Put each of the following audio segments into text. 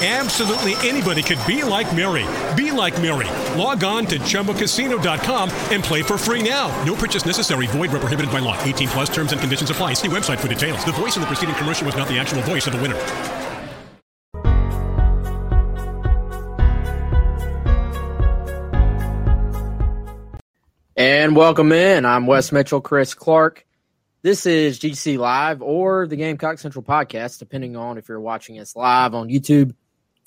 Absolutely anybody could be like Mary. Be like Mary. Log on to ChumbaCasino.com and play for free now. No purchase necessary. Void where prohibited by law. 18 plus terms and conditions apply. See website for details. The voice in the preceding commercial was not the actual voice of the winner. And welcome in. I'm Wes Mitchell, Chris Clark. This is GC Live or the Gamecock Central podcast, depending on if you're watching us live on YouTube,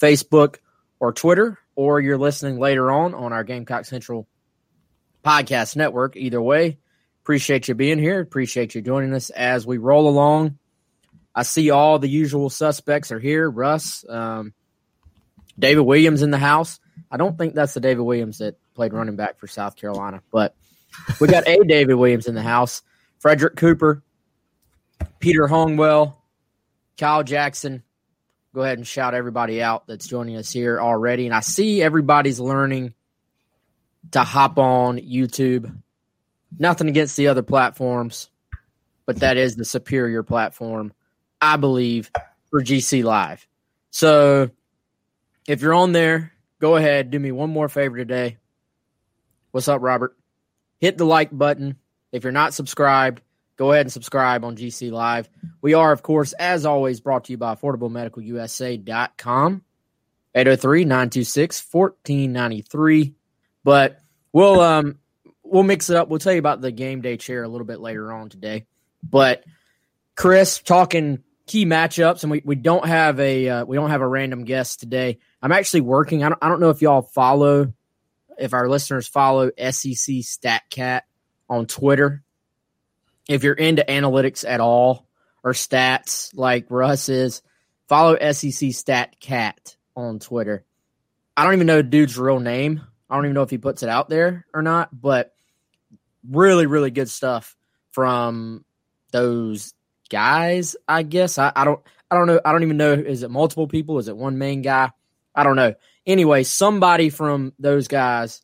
Facebook, or Twitter, or you're listening later on on our Gamecock Central podcast network. Either way, appreciate you being here. Appreciate you joining us as we roll along. I see all the usual suspects are here. Russ, um, David Williams in the house. I don't think that's the David Williams that played running back for South Carolina, but we got a David Williams in the house. Frederick Cooper, Peter Hongwell, Kyle Jackson. Go ahead and shout everybody out that's joining us here already. And I see everybody's learning to hop on YouTube. Nothing against the other platforms, but that is the superior platform, I believe, for GC Live. So if you're on there, go ahead, do me one more favor today. What's up, Robert? Hit the like button. If you're not subscribed, go ahead and subscribe on GC Live. We are, of course, as always, brought to you by AffordableMedicalUSA.com, 803-926-1493. But we'll um we'll mix it up. We'll tell you about the game day chair a little bit later on today. But Chris talking key matchups, and we, we don't have a uh, we don't have a random guest today. I'm actually working. I don't, I don't know if y'all follow, if our listeners follow SEC StatCat on Twitter. If you're into analytics at all or stats like Russ is, follow SEC Stat Cat on Twitter. I don't even know dude's real name. I don't even know if he puts it out there or not, but really, really good stuff from those guys, I guess. I, I don't I don't know. I don't even know. Is it multiple people? Is it one main guy? I don't know. Anyway, somebody from those guys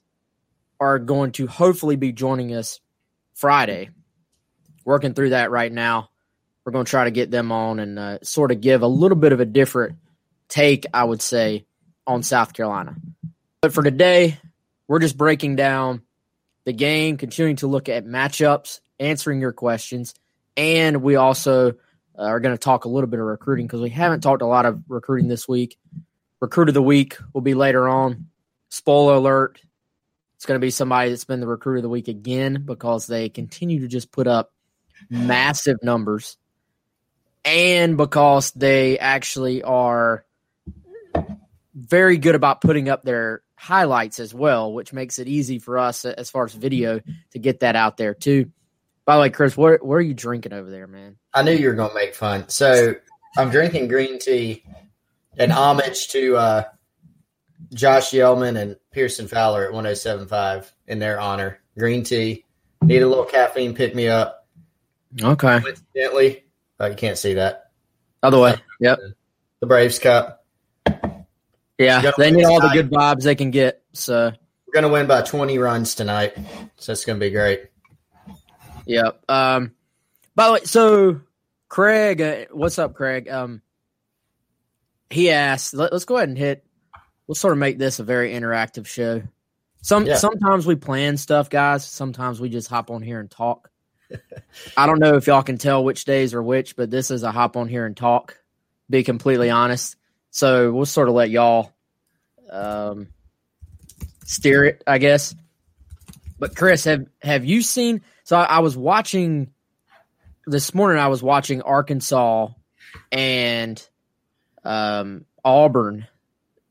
are going to hopefully be joining us Friday. Working through that right now. We're going to try to get them on and uh, sort of give a little bit of a different take, I would say, on South Carolina. But for today, we're just breaking down the game, continuing to look at matchups, answering your questions, and we also uh, are going to talk a little bit of recruiting because we haven't talked a lot of recruiting this week. Recruit of the week will be later on. Spoiler alert: it's going to be somebody that's been the recruit of the week again because they continue to just put up massive numbers, and because they actually are very good about putting up their highlights as well, which makes it easy for us as far as video to get that out there too. By the way, Chris, what what are you drinking over there, man? I knew you were going to make fun. So I'm drinking green tea in homage to uh, Josh Yellman and Pearson Fowler at 1075 in their honor. Green tea. Need a little caffeine pick me up. Okay. Coincidentally, oh, you can't see that. Other way. Yep. The Braves Cup. Yeah, they need all the good vibes they can get. So, We're going to win by 20 runs tonight. So it's going to be great. yep. Um, by the way, so Craig, uh, what's up, Craig? Um, he asked. Let, us go ahead and hit. We'll sort of make this a very interactive show. Some Yeah. sometimes we plan stuff, guys. Sometimes we just hop on here and talk. I don't know if y'all can tell which days are which, but this is a hop on here and talk. Be completely honest. So we'll sort of let y'all um, steer it, I guess. But Chris, have have you seen? So I, I was watching this morning. I was watching Arkansas and um, Auburn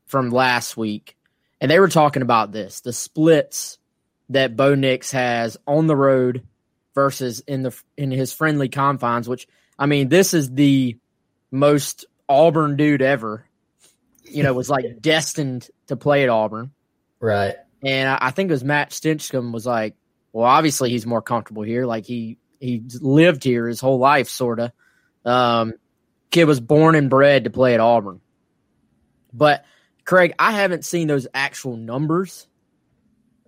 from last week, and they were talking about this the splits that Bo Nix has on the road versus in the in his friendly confines. Which I mean, this is the most Auburn dude ever. You know, was like destined to play at Auburn, Right. and I, I think it was Matt Stinchcomb was like, well, obviously he's more comfortable here. Like he he lived here his whole life, sort of. Um, kid was born and bred to play at Auburn. But Craig, I haven't seen those actual numbers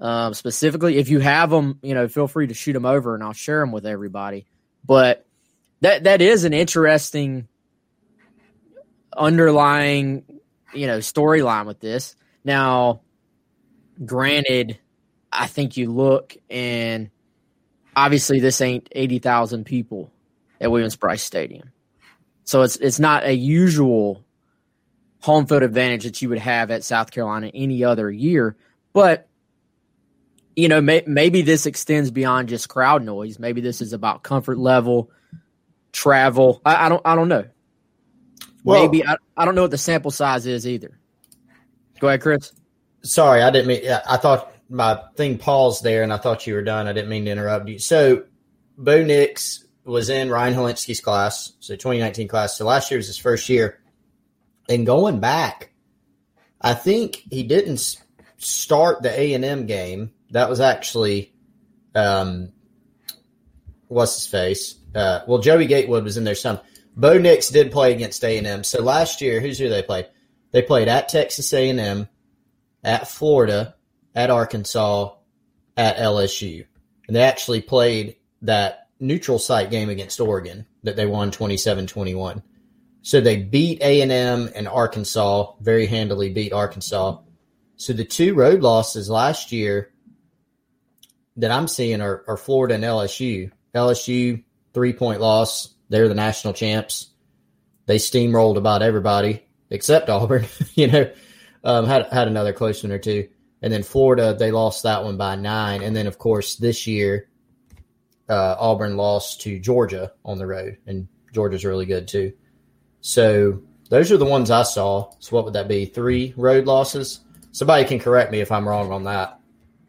um, specifically. If you have them, you know, feel free to shoot them over, and I'll share them with everybody. But that that is an interesting underlying, you know, storyline with this. Now, granted, I think you look and obviously this ain't eighty thousand people at Williams Brice Stadium. So it's it's not a usual home field advantage that you would have at South Carolina any other year. But you know, may, maybe this extends beyond just crowd noise. Maybe this is about comfort level, travel. I, I don't I don't know. Well- maybe I, I don't know what the sample size is either. Go ahead, Chris. Sorry, I didn't mean. I thought my thing paused there, and I thought you were done. I didn't mean to interrupt you. So, Bo Nix was in Ryan Hilinski's class, so 2019 class. So last year was his first year, and going back, I think he didn't start the A and M game. That was actually, um, what's his face? Uh, well, Joey Gatewood was in there some. Bo Nix did play against A and M. So last year, who's who they played? They played at Texas A and M, at Florida, at Arkansas, at LSU. And they actually played that neutral site game against Oregon that they won 27-21. So they beat A&M and Arkansas, very handily beat Arkansas. So the two road losses last year that I'm seeing are, are Florida and LSU. LSU, three point loss. They're the national champs. They steamrolled about everybody except Auburn, you know, um, had, had another close one or two. And then Florida, they lost that one by nine. And then, of course, this year, uh, Auburn lost to Georgia on the road, and Georgia's really good too. So those are the ones I saw. So what would that be? Three road losses. Somebody can correct me if I'm wrong on that.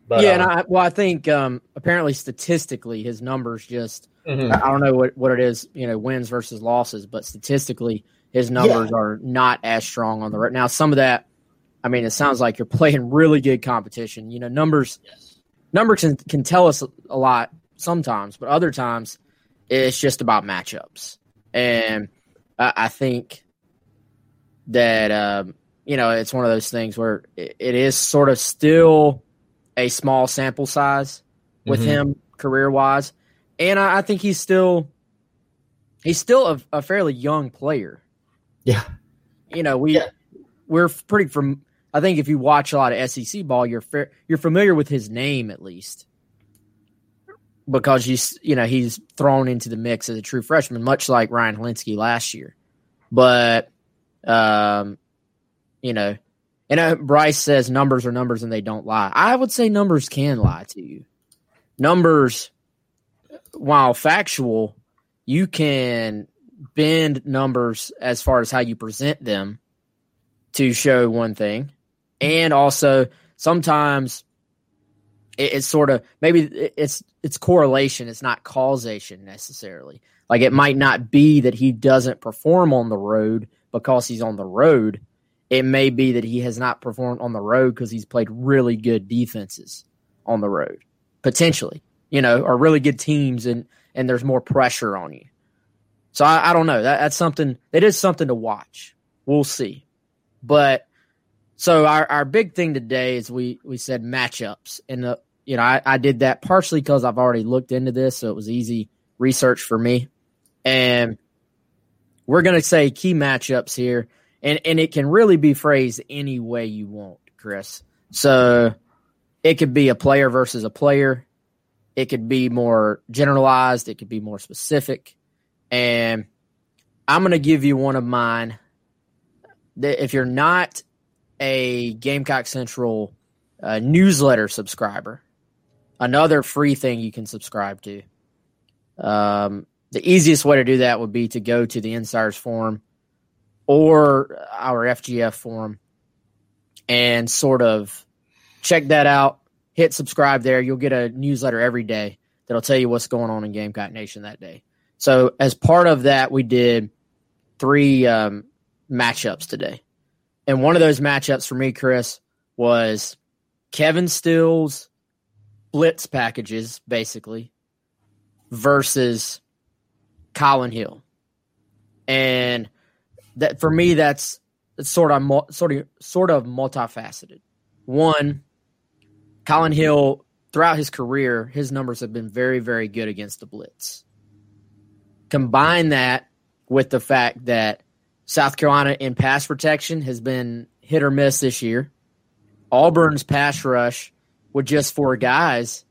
But, yeah, and um, I, well, I think um, apparently statistically his numbers just mhm. I don't know what, what it is, you know, wins versus losses, but statistically his numbers are not as strong on the road. Now, some of that, I mean, it sounds like you're playing really good competition. You know, numbers numbers can, can tell us a lot sometimes, but other times it's just about matchups. And I, I think that um, you know it's one of those things where it, it is sort of still a small sample size with Mhm. him career wise, and I, I think he's still he's still a, a fairly young player. Yeah. You know, we Yeah. we're pretty from. I think if you watch a lot of SEC ball, you're fair, you're familiar with his name at least because you s- you know he's thrown into the mix as a true freshman, much like Ryan Hilinski last year. But um, you know, and uh, Bryce says numbers are numbers and they don't lie. I would say numbers can lie to you. Numbers, while factual, you can bend numbers as far as how you present them to show one thing, and also sometimes it, it's sort of maybe it's it's correlation. It's not causation necessarily. Like it might not be that he doesn't perform on the road because he's on the road. It may be that he has not performed on the road because he's played really good defenses on the road, potentially, you know, or really good teams, and and there's more pressure on you. So I, I don't know. That, that's something. It is something to watch. We'll see. But so our, our big thing today is we we said matchups, and the you know I, I did that partially because I've already looked into this, so it was easy research for me, and we're gonna say key matchups here, and and it can really be phrased any way you want, Chris. So it could be a player versus a player. It could be more generalized. It could be more specific. And I'm going to give you one of mine. That if you're not a Gamecock Central uh, newsletter subscriber, another free thing you can subscribe to. Um, the easiest way to do that would be to go to the Insiders Forum or our FGF forum and sort of check that out. Hit subscribe there. You'll get a newsletter every day that'll tell you what's going on in Gamecock Nation that day. So as part of that, we did three um, matchups today, and one of those matchups for me, Chris, was Kevin Steele's blitz packages, basically, versus Collin Hill, and that for me, that's it's sort of sort of sort of multifaceted. One, Collin Hill throughout his career, his numbers have been very, very good against the blitz. Combine that with the fact that South Carolina in pass protection has been hit or miss this year. Auburn's pass rush with just four guys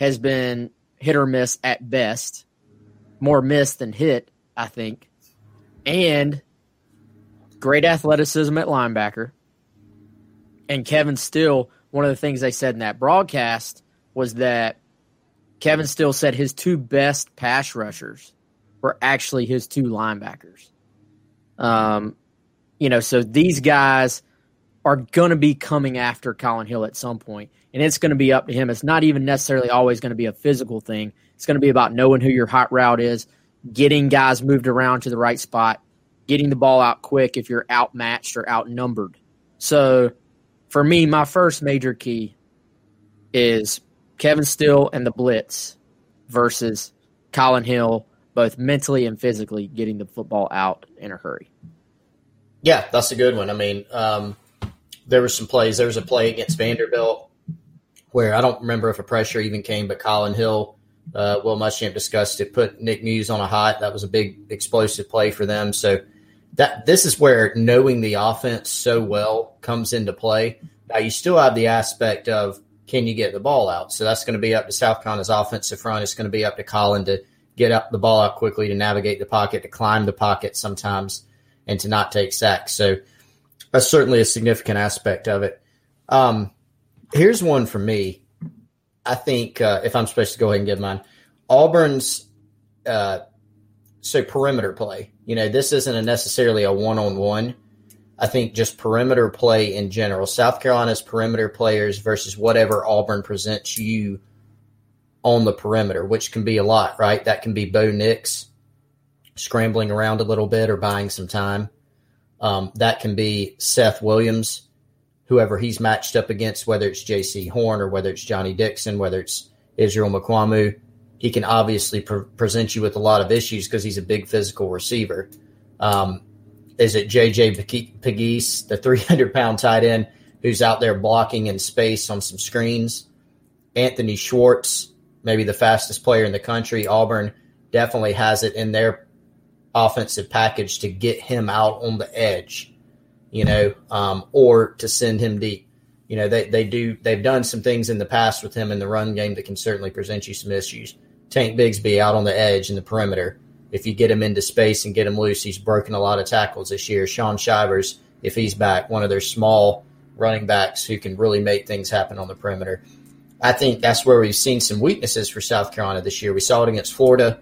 has been hit or miss at best, more miss than hit, I think. And great athleticism at linebacker. And Kevin Steele, one of the things they said in that broadcast was that Kevin Steele said his two best pass rushers were actually his two linebackers. Um, you know, so these guys are going to be coming after Collin Hill at some point, and it's going to be up to him. It's not even necessarily always going to be a physical thing. It's going to be about knowing who your hot route is, getting guys moved around to the right spot, getting the ball out quick if you're outmatched or outnumbered. So, for me, my first major key is Kevin Steele and the blitz versus Collin Hill, both mentally and physically getting the football out in a hurry. Yeah, that's a good one. I mean, um, there were some plays. There was a play against Vanderbilt where I don't remember if a pressure even came, but Collin Hill, uh, Will Muschamp discussed it, put Nick Muse on a hot. That was a big explosive play for them. So that this is where knowing the offense so well comes into play. Now you still have the aspect of can you get the ball out? So that's going to be up to South Carolina's offensive front. It's going to be up to Collin to get up the ball out quickly, to navigate the pocket, to climb the pocket sometimes, and to not take sacks. So that's certainly a significant aspect of it. Um, here's one for me. I think uh, if I'm supposed to go ahead and give mine, Auburn's uh, so perimeter play. You know, this isn't a necessarily a one on one. I think just perimeter play in general. South Carolina's perimeter players versus whatever Auburn presents you on the perimeter, which can be a lot, right? That can be Bo Nix scrambling around a little bit or buying some time. Um, that can be Seth Williams, whoever he's matched up against, whether it's Jaycee Horn or whether it's Johnny Dixon, whether it's Israel Mukuamu. He can obviously pre- present you with a lot of issues because he's a big physical receiver. Um, is it JJ Pegues, the 300 pound tight end who's out there blocking in space on some screens? Anthony Schwartz, maybe the fastest player in the country. Auburn definitely has it in their offensive package to get him out on the edge, you know, um, or to send him deep. You know, they, they do, they've done some things in the past with him in the run game that can certainly present you some issues. Tank Bigsby out on the edge in the perimeter if you get him into space and get him loose, he's broken a lot of tackles this year. Shaun Shivers, if he's back, one of their small running backs who can really make things happen on the perimeter. I think that's where we've seen some weaknesses for South Carolina this year. We saw it against Florida,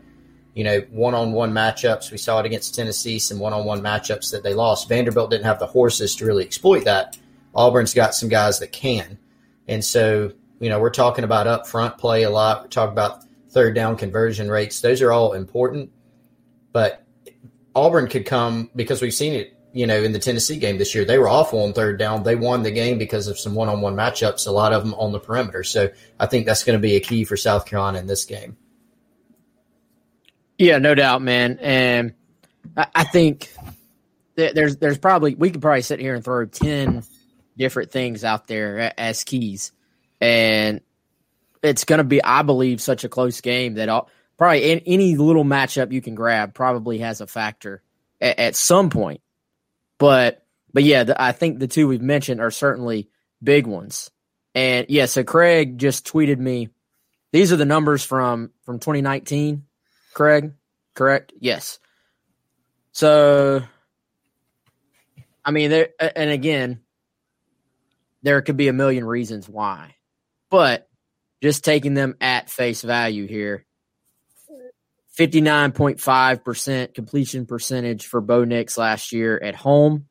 you know, one on one matchups. We saw it against Tennessee, some one on one matchups that they lost. Vanderbilt didn't have the horses to really exploit that. Auburn's got some guys that can. And so, you know, we're talking about up front play a lot. We're talking about third down conversion rates. Those are all important. But Auburn could come because we've seen it, you know, in the Tennessee game this year. They were awful on third down. They won the game because of some one-on-one matchups, a lot of them on the perimeter. So I think that's going to be a key for South Carolina in this game. Yeah, no doubt, man. And I think there's there's probably we could probably sit here and throw ten different things out there as keys, and it's going to be, I believe, such a close game that probably any little matchup you can grab probably has a factor at, at some point. But but yeah, the, I think the two we've mentioned are certainly big ones. And yeah, so Craig just tweeted me. These are the numbers from from 2019. Craig, correct? Yes. So, I mean, there and again, there could be a million reasons why, but just taking them at face value here, 59.5% completion percentage for Bo Nix last year at home.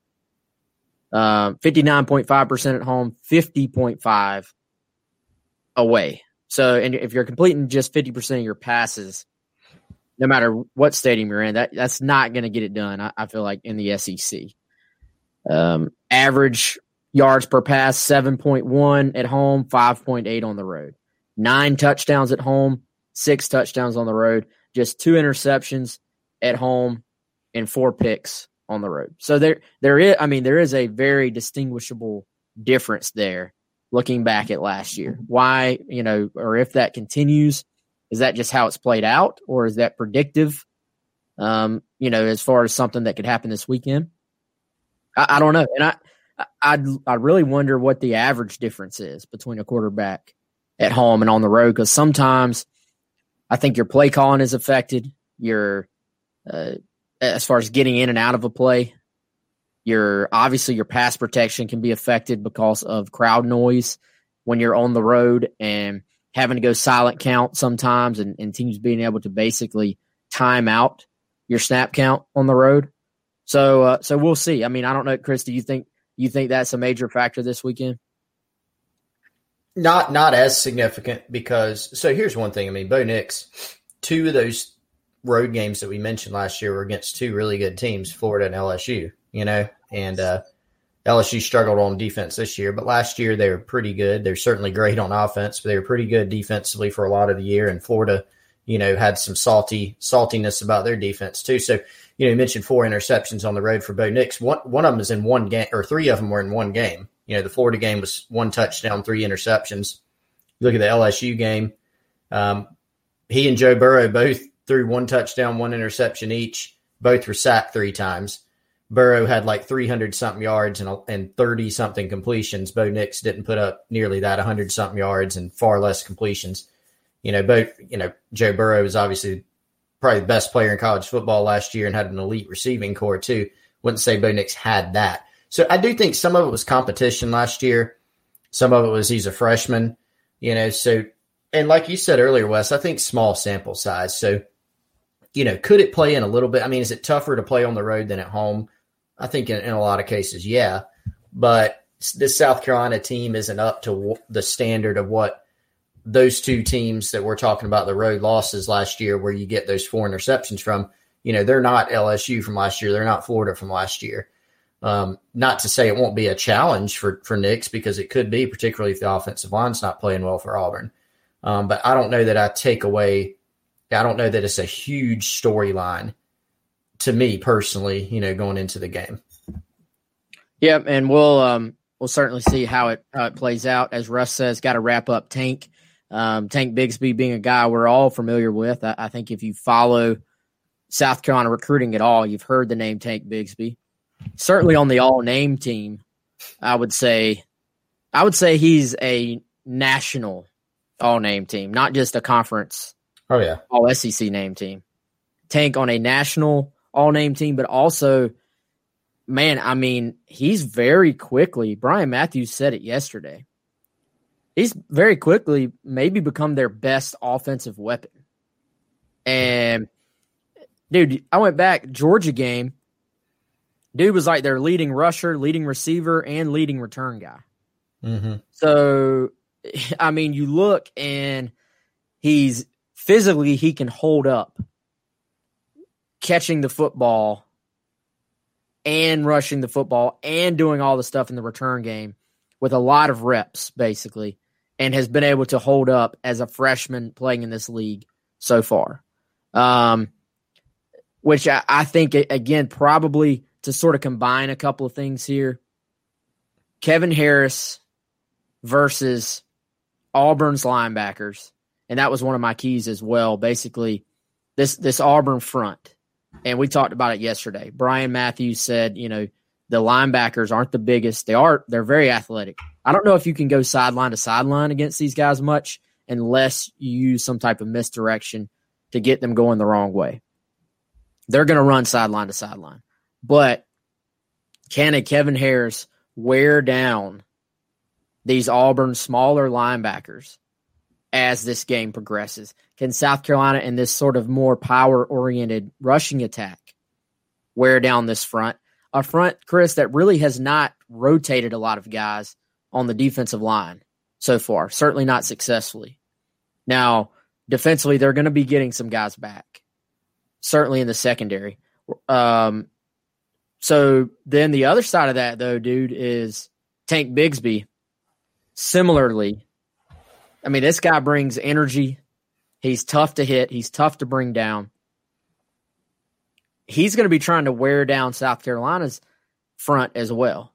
Um, 59.5% at home, 50.5 away. So, and if you're completing just 50% of your passes, no matter what stadium you're in, that that's not going to get it done. I, I, feel like in the SEC, um, average yards per pass 7.1 at home, 5.8 on the road, nine touchdowns at home, six touchdowns on the road, just two interceptions at home, and four picks on the road. So there, there is, I mean, there is a very distinguishable difference there. Looking back at last year, why you know, or if that continues, is that just how it's played out, or is that predictive? Um, you know, as far as something that could happen this weekend, I, I don't know, and I, I, I really wonder what the average difference is between a quarterback at home and on the road because sometimes I think your play calling is affected. Your uh, as far as getting in and out of a play, your obviously your pass protection can be affected because of crowd noise when you're on the road and having to go silent count sometimes and, and teams being able to basically time out your snap count on the road. So uh, so we'll see. I mean, I don't know, Chris. Do you think you think that's a major factor this weekend? Not not as significant because so here's one thing. I mean, Bo Nix, two of those road games that we mentioned last year were against two really good teams, Florida and LSU. You know, and uh, LSU struggled on defense this year, but last year they were pretty good. They're certainly great on offense, but they were pretty good defensively for a lot of the year. And Florida, you know, had some salty saltiness about their defense too. So, you know, you mentioned four interceptions on the road for Bo Nix. One one of them is in one game, or three of them were in one game. You know, the Florida game was one touchdown, three interceptions. look at the LSU game. Um, he and Joe Burrow both threw one touchdown, one interception each. Both were sacked three times. Burrow had like 300 something yards and, and 30 something completions. Bo Nix didn't put up nearly that 100 something yards and far less completions. You know, both, you know, Joe Burrow was obviously probably the best player in college football last year and had an elite receiving corps too. Wouldn't say Bo Nix had that. So I do think some of it was competition last year. Some of it was he's a freshman, you know, so, and like you said earlier, Wes, I think small sample size. So, you know, could it play in a little bit? I mean, is it tougher to play on the road than at home? I think in, in a lot of cases, yeah. But this South Carolina team isn't up to the standard of what those two teams that we're talking about the road losses last year, where you get those four interceptions from. You know, they're not LSU from last year. They're not Florida from last year. Um, not to say it won't be a challenge for for Nix because it could be, particularly if the offensive line's not playing well for Auburn. Um, but I don't know that I take away. I don't know that it's a huge storyline to me personally, you know, going into the game. Yep, and we'll um, we'll certainly see how it how it plays out. As Russ says, got to wrap up Tank. Um, Tank Bigsby being a guy we're all familiar with. I, I, think if you follow South Carolina recruiting at all, you've heard the name Tank Bigsby. Certainly on the all name team, I would say, I would say he's a national all name team, not just a conference. Oh yeah, all SEC name team. Tank on a national all name team, but also, man, I mean, he's very quickly, Bryan Matthews said it yesterday. He's very quickly maybe become their best offensive weapon. And dude, I went back, Georgia game. Dude was like their leading rusher, leading receiver, and leading return guy. Mm-hmm. So, I mean, you look and he's physically, he can hold up catching the football and rushing the football and doing all the stuff in the return game with a lot of reps, basically, and has been able to hold up as a freshman playing in this league so far. Um, which I, I think, again, probably to sort of combine a couple of things here Kevin Harris versus Auburn's linebackers. And that was one of my keys as well. Basically, this this Auburn front and we talked about it yesterday. Bryan Matthews said, you know, the linebackers aren't the biggest. They are they're very athletic. I don't know if you can go sideline to sideline against these guys much unless you use some type of misdirection to get them going the wrong way. They're going to run sideline to sideline. But can a Kevin Harris wear down these Auburn smaller linebackers as this game progresses? Can South Carolina in this sort of more power oriented rushing attack wear down this front? a front, Chris, that really has not rotated a lot of guys on the defensive line so far. Certainly not successfully. Now, defensively, they're going to be getting some guys back. Certainly in the secondary. Um, so then the other side of that, though, dude, is Tank Bigsby. Similarly, I mean, this guy brings energy. He's tough to hit. He's tough to bring down. He's going to be trying to wear down South Carolina's front as well.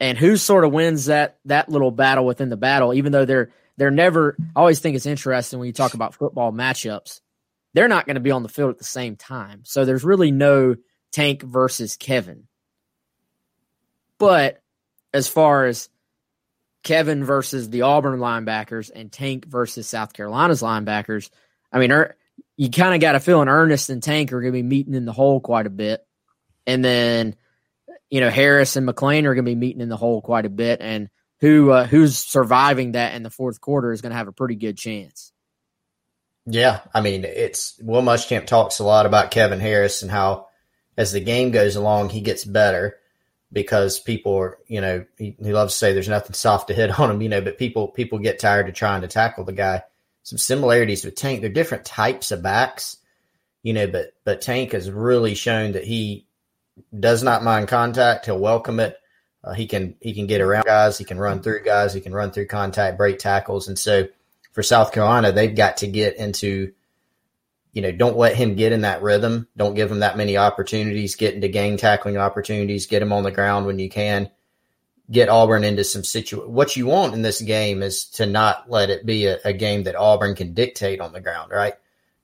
And who sort of wins that that little battle within the battle, even though they're they're never I always think it's interesting when you talk about football matchups. They're not going to be on the field at the same time. So there's really no Tank versus Kevin. But as far as Kevin versus the Auburn linebackers and Tank versus South Carolina's linebackers, I mean, er, you kind of got a feeling Ernest and Tank are going to be meeting in the hole quite a bit. And then, you know, Harris and McClain are going to be meeting in the hole quite a bit. And who uh, who's surviving that in the fourth quarter is going to have a pretty good chance. Yeah, I mean, it's Will Muschamp talks a lot about Kevin Harris and how as the game goes along, he gets better because people are, you know, he, he loves to say there's nothing soft to hit on him, you know, but people people get tired of trying to tackle the guy. Some similarities with Tank. They're different types of backs, you know, but but Tank has really shown that he does not mind contact. He'll welcome it. Uh, he can he can get around guys. He can run through guys. He can run through contact, break tackles, and so for South Carolina, they've got to get into you know, don't let him get in that rhythm. Don't give him that many opportunities. Get into gang tackling opportunities. Get him on the ground when you can. Get Auburn into some situ. What you want in this game is to not let it be a, a game that Auburn can dictate on the ground, right?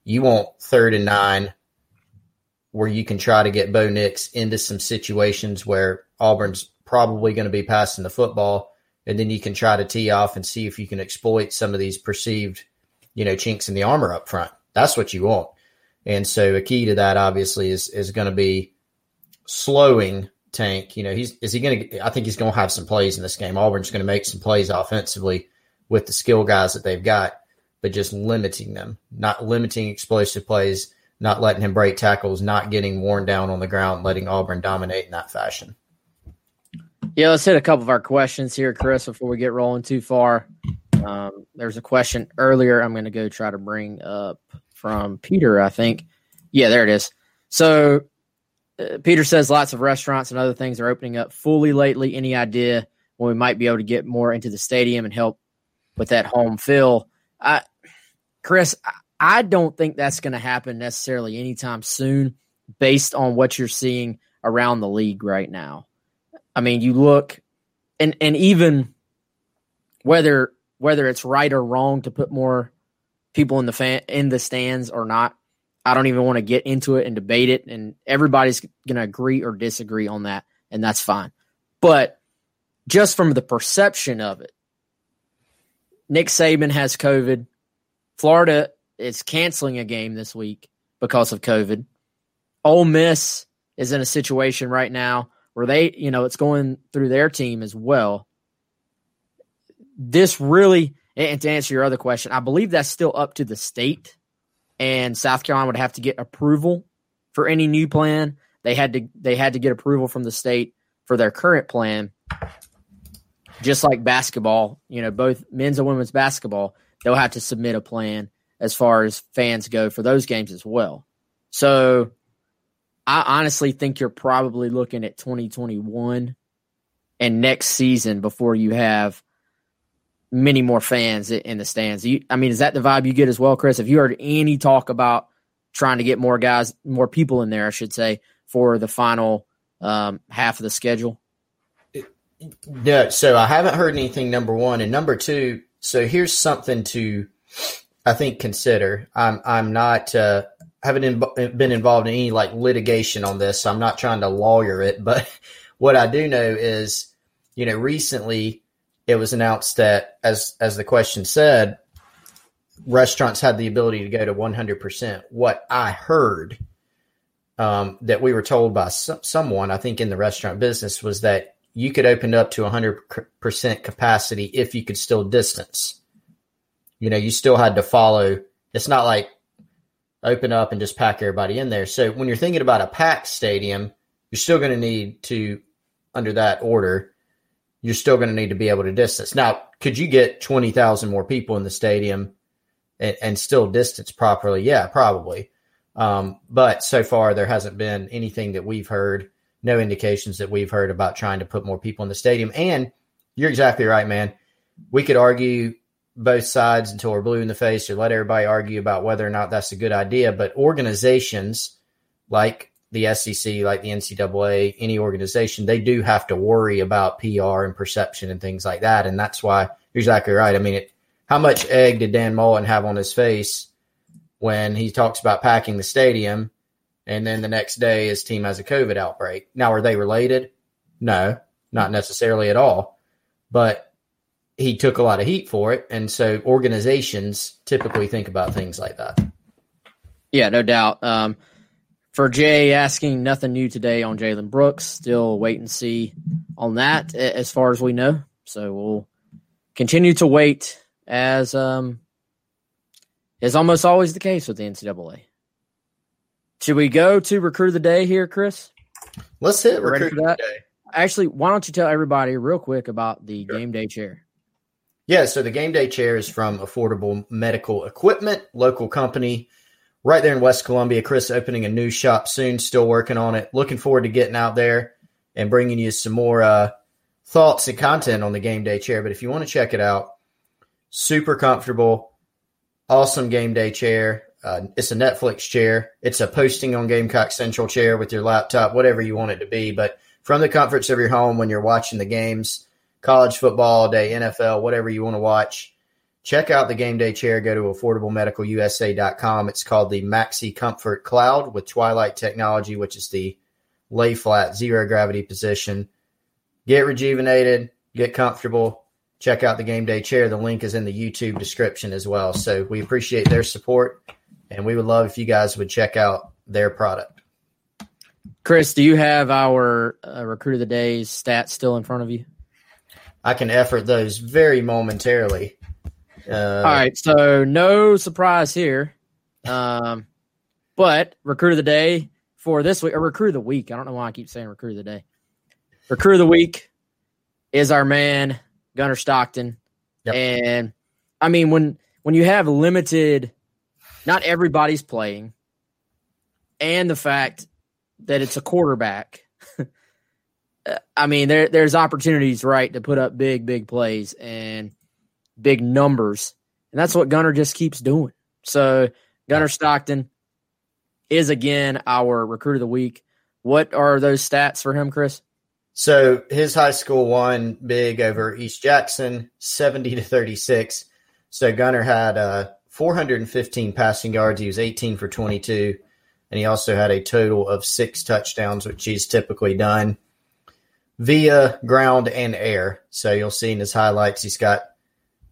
You want third and nine where you can try to get Bo Nix into some situations where Auburn's probably going to be passing the football, and then you can try to tee off and see if you can exploit some of these perceived, you know, chinks in the armor up front. That's what you want. And so a key to that obviously is is going to be slowing Tank. You know, he's is he going to? I think he's going to have some plays in this game. Auburn's going to make some plays offensively with the skill guys that they've got, but just limiting them, not limiting explosive plays, not letting him break tackles, not getting worn down on the ground, letting Auburn dominate in that fashion. Yeah, let's hit a couple of our questions here, Chris, before we get rolling too far. Um, there's a question earlier. I'm going to go try to bring up from Peter, I think. Yeah, there it is. So uh, Peter says lots of restaurants and other things are opening up fully lately. Any idea when we might be able to get more into the stadium and help with that home fill? I, Chris, I don't think that's going to happen necessarily anytime soon based on what you're seeing around the league right now. I mean, you look and and even whether whether it's right or wrong to put more people in the fan in the stands or not. I don't even want to get into it and debate it, and everybody's going to agree or disagree on that, and that's fine. But just from the perception of it, Nick Saban has COVID. Florida is canceling a game this week because of COVID. Ole Miss is in a situation right now where they, you know, it's going through their team as well. This really and to answer your other question, I believe that's still up to the state, and South Carolina would have to get approval for any new plan. They had to they had to get approval from the state for their current plan. Just like basketball, you know, both men's and women's basketball, they'll have to submit a plan as far as fans go for those games as well. So I honestly think you're probably looking at 2021 and next season before you have many more fans in the stands. You, I mean, is that the vibe you get as well, Chris? Have you heard any talk about trying to get more guys, more people in there, I should say, for the final um, half of the schedule? No, so I haven't heard anything. Number one, and number two. So here's something to, I think, consider. I'm I'm not uh, haven't in, been involved in any like litigation on this. So I'm not trying to lawyer it, but what I do know is, you know, recently it was announced that, as as the question said, restaurants had the ability to go to 100%. What I heard um, that we were told by someone, I think in the restaurant business, was that you could open up to 100% capacity if you could still distance. You know, you still had to follow. It's not like open up and just pack everybody in there. So when you're thinking about a packed stadium, you're still going to need to, under that order, you're still going to need to be able to distance. Now, could you get 20,000 more people in the stadium and, and still distance properly? Yeah, probably. Um, but so far, there hasn't been anything that we've heard, no indications that we've heard about trying to put more people in the stadium. And you're exactly right, man. We could argue both sides until we're blue in the face or let everybody argue about whether or not that's a good idea. But organizations like the SEC, like the NCAA, any organization, they do have to worry about PR and perception and things like that. And that's why you're exactly right. I mean, it, how much egg did Dan Mullen have on his face when he talks about packing the stadium and then the next day his team has a COVID outbreak? Now, are they related? No, not necessarily at all. But he took a lot of heat for it. And so organizations typically think about things like that. Yeah, no doubt. Um, for Jay asking nothing new today on Jalen Brooks, still wait and see on that as far as we know. So we'll continue to wait as um, is almost always the case with the NCAA. Should we go to recruit of the day here, Chris? Let's hit recruit that? of the day. Actually, why don't you tell everybody real quick about the game day chair? Yeah, so the game day chair is from Affordable Medical Equipment, local company right there in West Columbia. Chris opening a new shop soon, still working on it. Looking forward to getting out there and bringing you some more uh, thoughts and content on the game day chair. But if you want to check it out, super comfortable, awesome game day chair. Uh, it's a Netflix chair. It's a posting on Gamecock Central chair with your laptop, whatever you want it to be. But from the comforts of your home when you're watching the games, college football day, NFL, whatever you want to watch, check out the game day chair. Go to affordablemedicalusa.com. It's called the Maxi Comfort Cloud with Twilight technology, which is the lay flat zero gravity position. Get rejuvenated, get comfortable. Check out the game day chair. The link is in the YouTube description as well. So we appreciate their support and we would love if you guys would check out their product. Chris, do you have our uh, recruit of the day's stats still in front of you? I can effort those very momentarily. Uh, All right, so no surprise here. Um, but recruit of the day for this week, or recruit of the week. I don't know why I keep saying recruit of the day. Recruit of the week is our man Gunnar Stockton, Yep. and I mean when when you have limited, not everybody's playing, and the fact that it's a quarterback. I mean, there there's opportunities, right, to put up big, big plays and big numbers, and that's what Gunnar just keeps doing. So Gunnar Stockton is again our recruit of the week. What are those stats for him, Chris? So his high school won big over East Jackson, seventy to thirty six. So Gunnar had uh, 415 passing yards. He was 18 for 22, and he also had a total of six touchdowns, which he's typically done via ground and air. So you'll see in his highlights, he's got,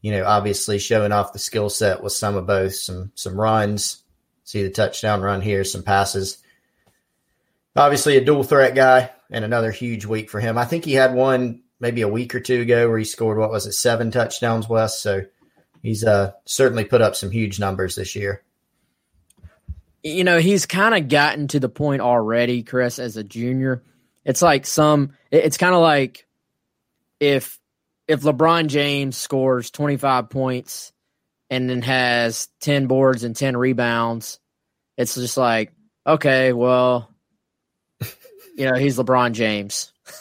you know, obviously showing off the skill set with some of both, some some runs. See the touchdown run here, some passes. Obviously, a dual threat guy, and another huge week for him. I think he had one maybe a week or two ago where he scored what was it, seven touchdowns, Wes. So he's uh, certainly put up some huge numbers this year. you know, he's kind of gotten to the point already, Chris, as a junior. It's like some it's kind of like if if LeBron James scores 25 points and then has 10 boards and 10 rebounds, it's just like, okay, well, you know, he's LeBron James.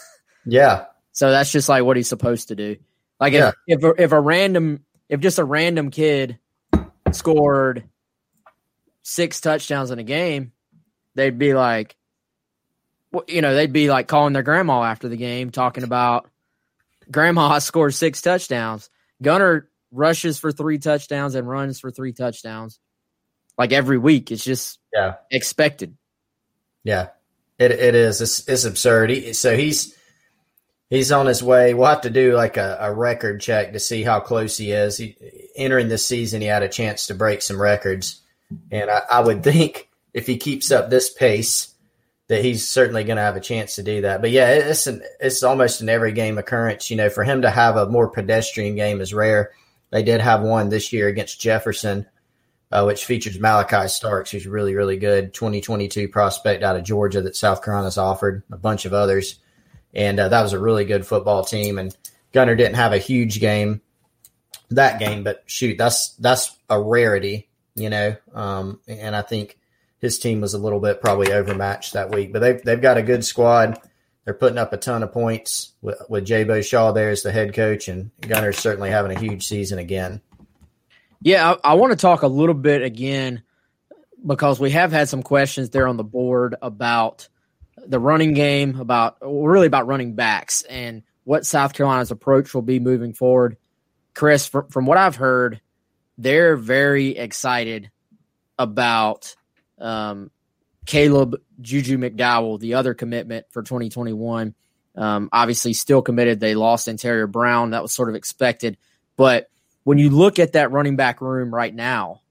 Yeah, So that's just like what he's supposed to do. Like Yeah. if if a, if a random if just a random kid scored six touchdowns in a game, they'd be like, well, you know, they'd be like calling their grandma after the game, talking about grandma scored six touchdowns. Gunnar rushes for three touchdowns and runs for three touchdowns, like every week. It's just yeah, expected. yeah. It it is. It's, it's absurd. He, so he's he's on his way. We'll have to do like a, a record check to see how close he is. He, entering this season, he had a chance to break some records, and I, I would think if he keeps up this pace, that he's certainly going to have a chance to do that. But yeah, it's an, it's almost an every game occurrence. You know, for him to have a more pedestrian game is rare. They did have one this year against Jefferson uh, which features Malaki Starks, who's really, really good 2022 prospect out of Georgia that South Carolina's offered, a bunch of others. And uh, that was a really good football team. And Gunnar didn't have a huge game that game, but shoot, that's that's a rarity, you know. Um, and I think his team was a little bit probably overmatched that week, but they've they've got a good squad. They're putting up a ton of points with, with Jaybo Shaw there as the head coach, and Gunnar's certainly having a huge season again. Yeah, I, I want to talk a little bit again because we have had some questions there on the board about the running game, about really about running backs and what South Carolina's approach will be moving forward. Chris, from what I've heard, they're very excited about um, Caleb Juju McDowell, the other commitment for 2021. Um, obviously, still committed. They lost Antario Brown. That was sort of expected. But when you look at that running back room right now,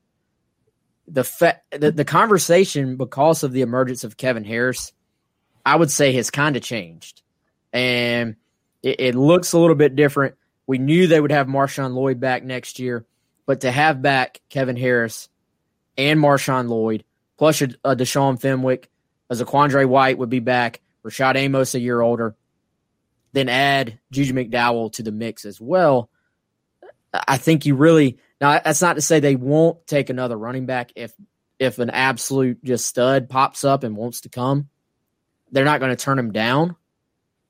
the, fe- the, the conversation because of the emergence of Kevin Harris, I would say has kind of changed, and it, it, looks a little bit different. We knew they would have Marshawn Lloyd back next year, but to have back Kevin Harris and Marshawn Lloyd plus a, a uh, Deshaun Fenwick, Zaquandre White would be back, Rashad Amos a year older, then add Juju McDowell to the mix as well. I think you really now that's not to say they won't take another running back if if an absolute just stud pops up and wants to come. They're not going to turn him down,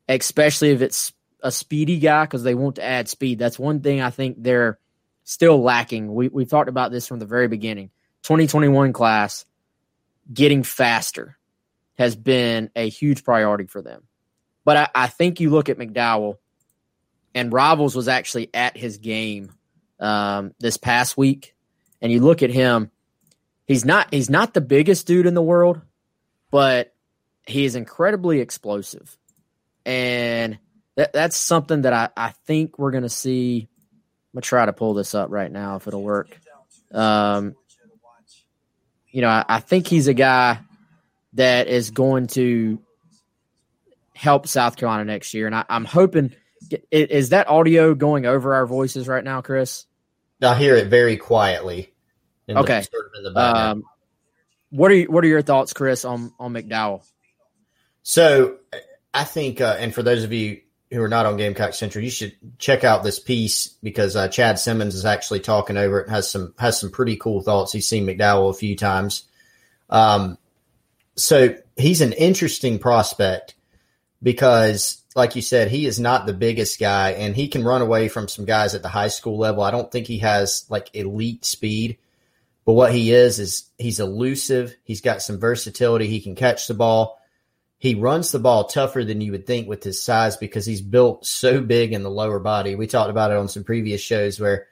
especially if it's a speedy guy because they want to add speed. That's one thing I think they're still lacking. We we talked about this from the very beginning. 2021 class getting faster has been a huge priority for them. But I, I think you look at McDowell, and Rivals was actually at his game um, this past week, and you look at him. He's not he's not the biggest dude in the world, but he is incredibly explosive, and that, that's something that I, I think we're going to see. I'm gonna try to pull this up right now if it'll work. Um, you know, I, I think he's a guy that is going to help South Carolina next year. And I, am hoping is that audio going over our voices right now, Chris? I hear it very quietly. okay. The, sort of um, what are you, what are your thoughts, Chris, on on McDowell? So I think, uh, and for those of you who are not on Gamecock Central, you should check out this piece because uh, Chad Simmons is actually talking over it. has some has some pretty cool thoughts. He's seen McDowell a few times. Um, so he's an interesting prospect because, like you said, he is not the biggest guy, and he can run away from some guys at the high school level. I don't think he has like elite speed, but what he is is he's elusive. He's got some versatility. He can catch the ball he runs the ball tougher than you would think with his size because he's built so big in the lower body. We talked about it on some previous shows where,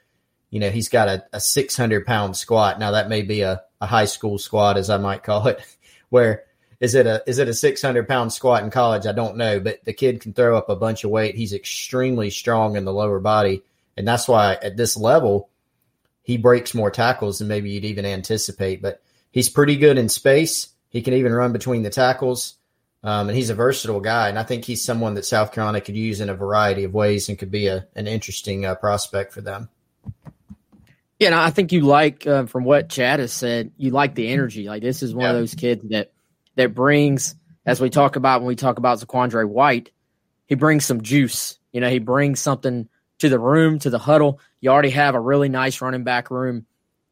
you know, he's got a, a 600 pound squat. Now that may be a, a high school squat, as I might call it, where is it a, is it a 600 pound squat in college? I don't know, but the kid can throw up a bunch of weight. He's extremely strong in the lower body. And that's why at this level, he breaks more tackles than maybe you'd even anticipate, but he's pretty good in space. He can even run between the tackles. Um, and he's a versatile guy, and I think he's someone that South Carolina could use in a variety of ways and could be a, an interesting uh, prospect for them. Yeah, and I think you like uh, from what Chad has said, you like the energy. Like this is one yeah. of those kids that that brings, as we talk about when we talk about Zaquandre White, he brings some juice. You know, he brings something to the room, to the huddle. You already have a really nice running back room.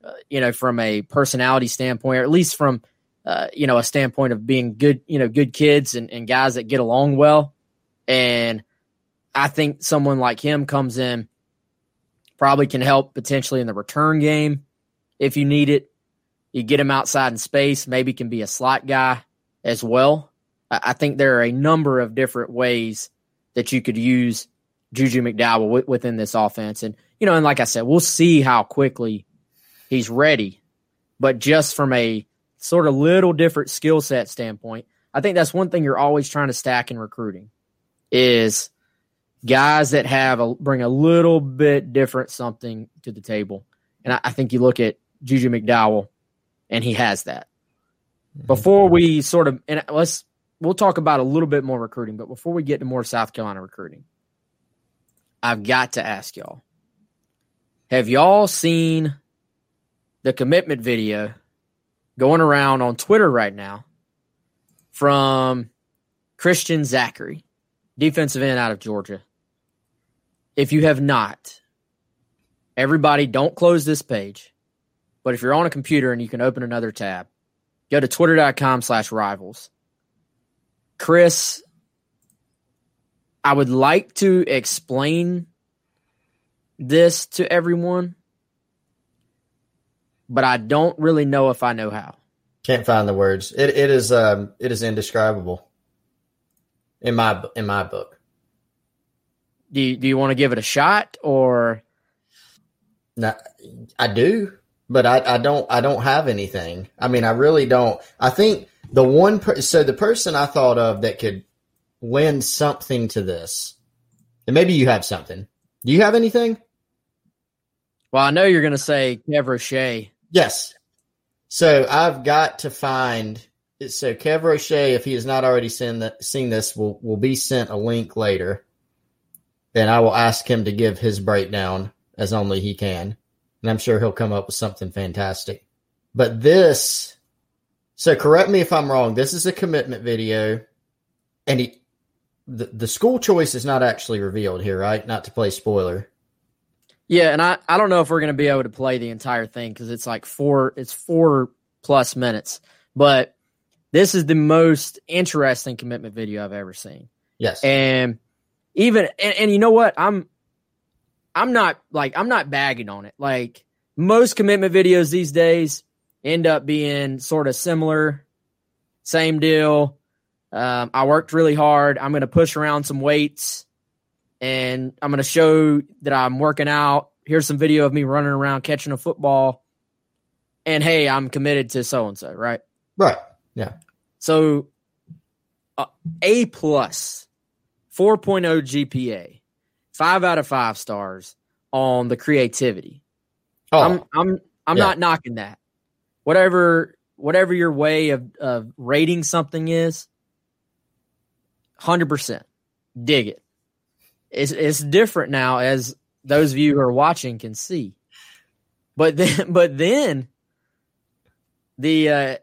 Uh, you know, from a personality standpoint, or at least from uh, you know, a standpoint of being good, you know, good kids and, and guys that get along well. And I think someone like him comes in, probably can help potentially in the return game if you need it. You get him outside in space, maybe can be a slot guy as well. I think there are a number of different ways that you could use Juju McDowell within this offense. And, you know, and like I said, we'll see how quickly he's ready. But just from a sort of little different skill set standpoint, I think that's one thing you're always trying to stack in recruiting is guys that have a bring a little bit different something to the table. And I, I think you look at Juju McDowell, and he has that. Mm-hmm. Before we sort of and let's we'll talk about a little bit more recruiting, but before we get to more South Carolina recruiting, I've got to ask y'all: Have y'all seen the commitment video going around on Twitter right now from Christian Zachary, defensive end out of Georgia. If you have not, everybody don't close this page. But if you're on a computer and you can open another tab, go to twitter.com slash rivals. Chris, I would like to explain this to everyone, but I don't really know if I know how. Can't find the words. It it is um it is indescribable. In my in my book. Do you, do you want to give it a shot or No, I do, but I, I don't I don't have anything. I mean, I really don't. I think the one per- so the person I thought of that could lend something to this, and maybe you have something. Do you have anything? Well, I know you're going to say Kev Roche. Yes. So I've got to find. So Kev Roche, if he has not already seen that, seen this, will will be sent a link later. Then I will ask him to give his breakdown as only he can, and I'm sure he'll come up with something fantastic. But this, so correct me if I'm wrong. This is a commitment video, and he, the the school choice is not actually revealed here, right? Not to play spoiler. Yeah, and I, I don't know if we're going to be able to play the entire thing because it's like four it's four plus minutes. But this is the most interesting commitment video I've ever seen. Yes. And even and, and you know what? I'm I'm not like I'm not bagging on it. Like most commitment videos these days end up being sort of similar, same deal. Um, I worked really hard. I'm going to push around some weights and I'm going to show that I'm working out. Here's some video of me running around catching a football. And hey, I'm committed to so and so, right? right. Yeah. So uh, A plus, 4.0 GPA, five out of five stars on the creativity. Oh, I'm I'm I'm Yeah. not knocking that. Whatever whatever your way of, of rating something is, hundred percent. Dig it. It's it's different now as those of you who are watching can see. But then but then the uh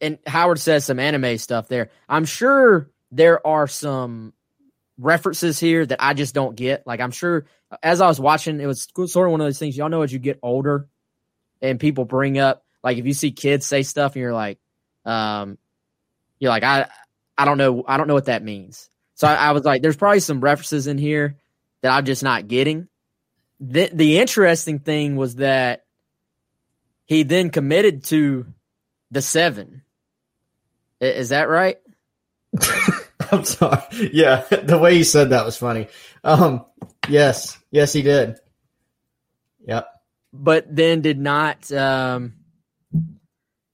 and Howard says some anime stuff there. I'm sure there are some references here that I just don't get. Like I'm sure as I was watching, it was sort of one of those things. Y'all know as you get older, and people bring up like if you see kids say stuff, and you're like, um, you're like I I don't know I don't know what that means. So I, I was like, there's probably some references in here that I'm just not getting. The the interesting thing was that he then committed to the seven. Is that right? I'm sorry. Yeah, the way you said that was funny. Um, yes, yes, he did. Yep. but then did not um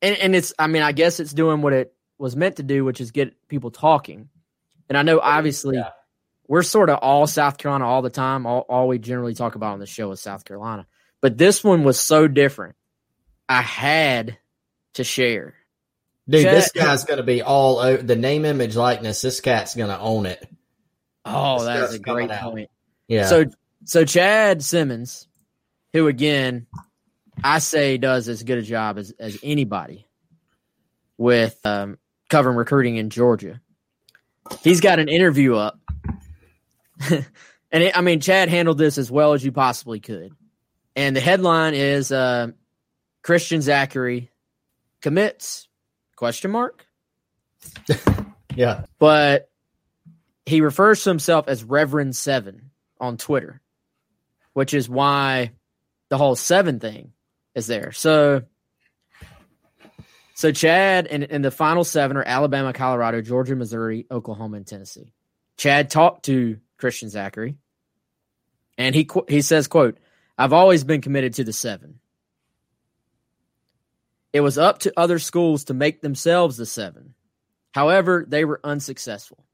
and and it's i mean i guess it's doing what it was meant to do which is get people talking and i know obviously Yeah. we're sort of all south carolina all the time all, all we generally talk about on the show is south carolina but this one was so different i had to share Dude, Chad- this guy's gonna be all over the name, image, likeness. This cat's gonna own it. oh This that is a great coming out. point Yeah. So so Chad Simmons, who again I say does as good a job as, as anybody with um, covering recruiting in Georgia. He's got an interview up, and it, I mean Chad handled this as well as you possibly could. And the headline is uh, Christian Zachary commits question mark yeah. but he refers to himself as Reverend Seven on Twitter, which is why the whole seven thing is there. So, so Chad and, and the final seven are Alabama, Colorado, Georgia, Missouri, Oklahoma, and Tennessee. Chad talked to Christian Zachary, and he he says, "quote I've always been committed to the seven. It was up to other schools to make themselves the seven. However, they were unsuccessful.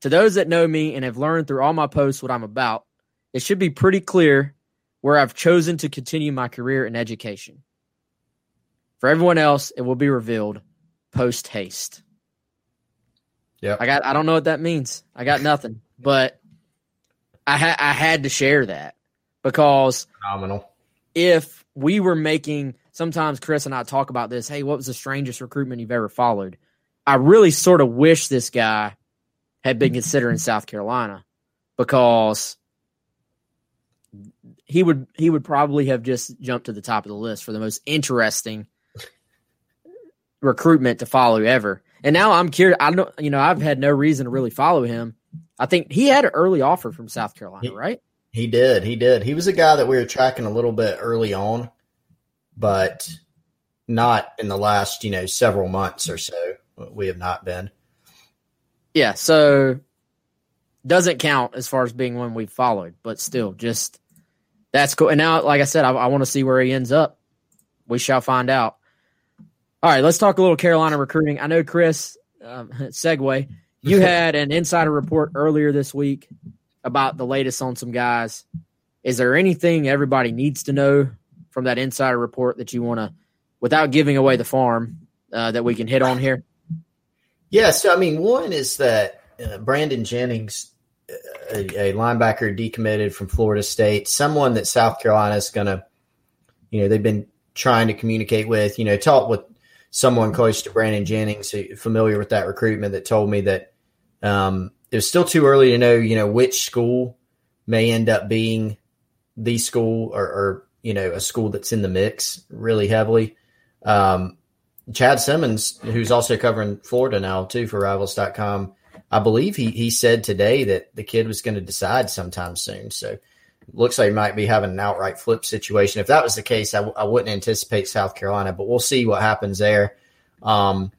To those that know me and have learned through all my posts what I'm about, it should be pretty clear where I've chosen to continue my career in education. For everyone else, it will be revealed post haste. Yeah, I got I don't know what that means. I got nothing. But I ha- I had to share that because Phenomenal. if we were making sometimes Chris and I talk about this. Hey, what was the strangest recruitment you've ever followed? I really sort of wish this guy had been considered in South Carolina because he would he would probably have just jumped to the top of the list for the most interesting recruitment to follow ever. And now I'm curious. I don't, you know, I've had no reason to really follow him. I think he had an early offer from South Carolina, he, right? He did. He did. He was a guy that we were tracking a little bit early on, but not in the last, you know, several months or so. We have not been. Yeah. So doesn't count as far as being one we've followed, but still, just that's cool. And now, like I said, I, I want to see where he ends up. We shall find out. All right, let's talk a little Carolina recruiting. I know, Chris, um, segue, you had an insider report earlier this week about the latest on some guys. Is there anything everybody needs to know from that insider report that you want to, without giving away the farm, uh, that we can hit on here? Yeah, so I mean, one is that uh, Brandon Jennings, a, a, linebacker decommitted from Florida State, someone that South Carolina is going to, you know, they've been trying to communicate with, you know, talk with someone close to Brandon Jennings, familiar with that recruitment, that told me that um, it was still too early to know, you know, which school may end up being the school or, or you know, a school that's in the mix really heavily. Um, Chad Simmons, who's also covering Florida now too for Rivals.com, I believe he he said today that the kid was going to decide sometime soon. So looks like might be having an outright flip situation. If that was the case, I w- I wouldn't anticipate South Carolina, but we'll see what happens there. Um,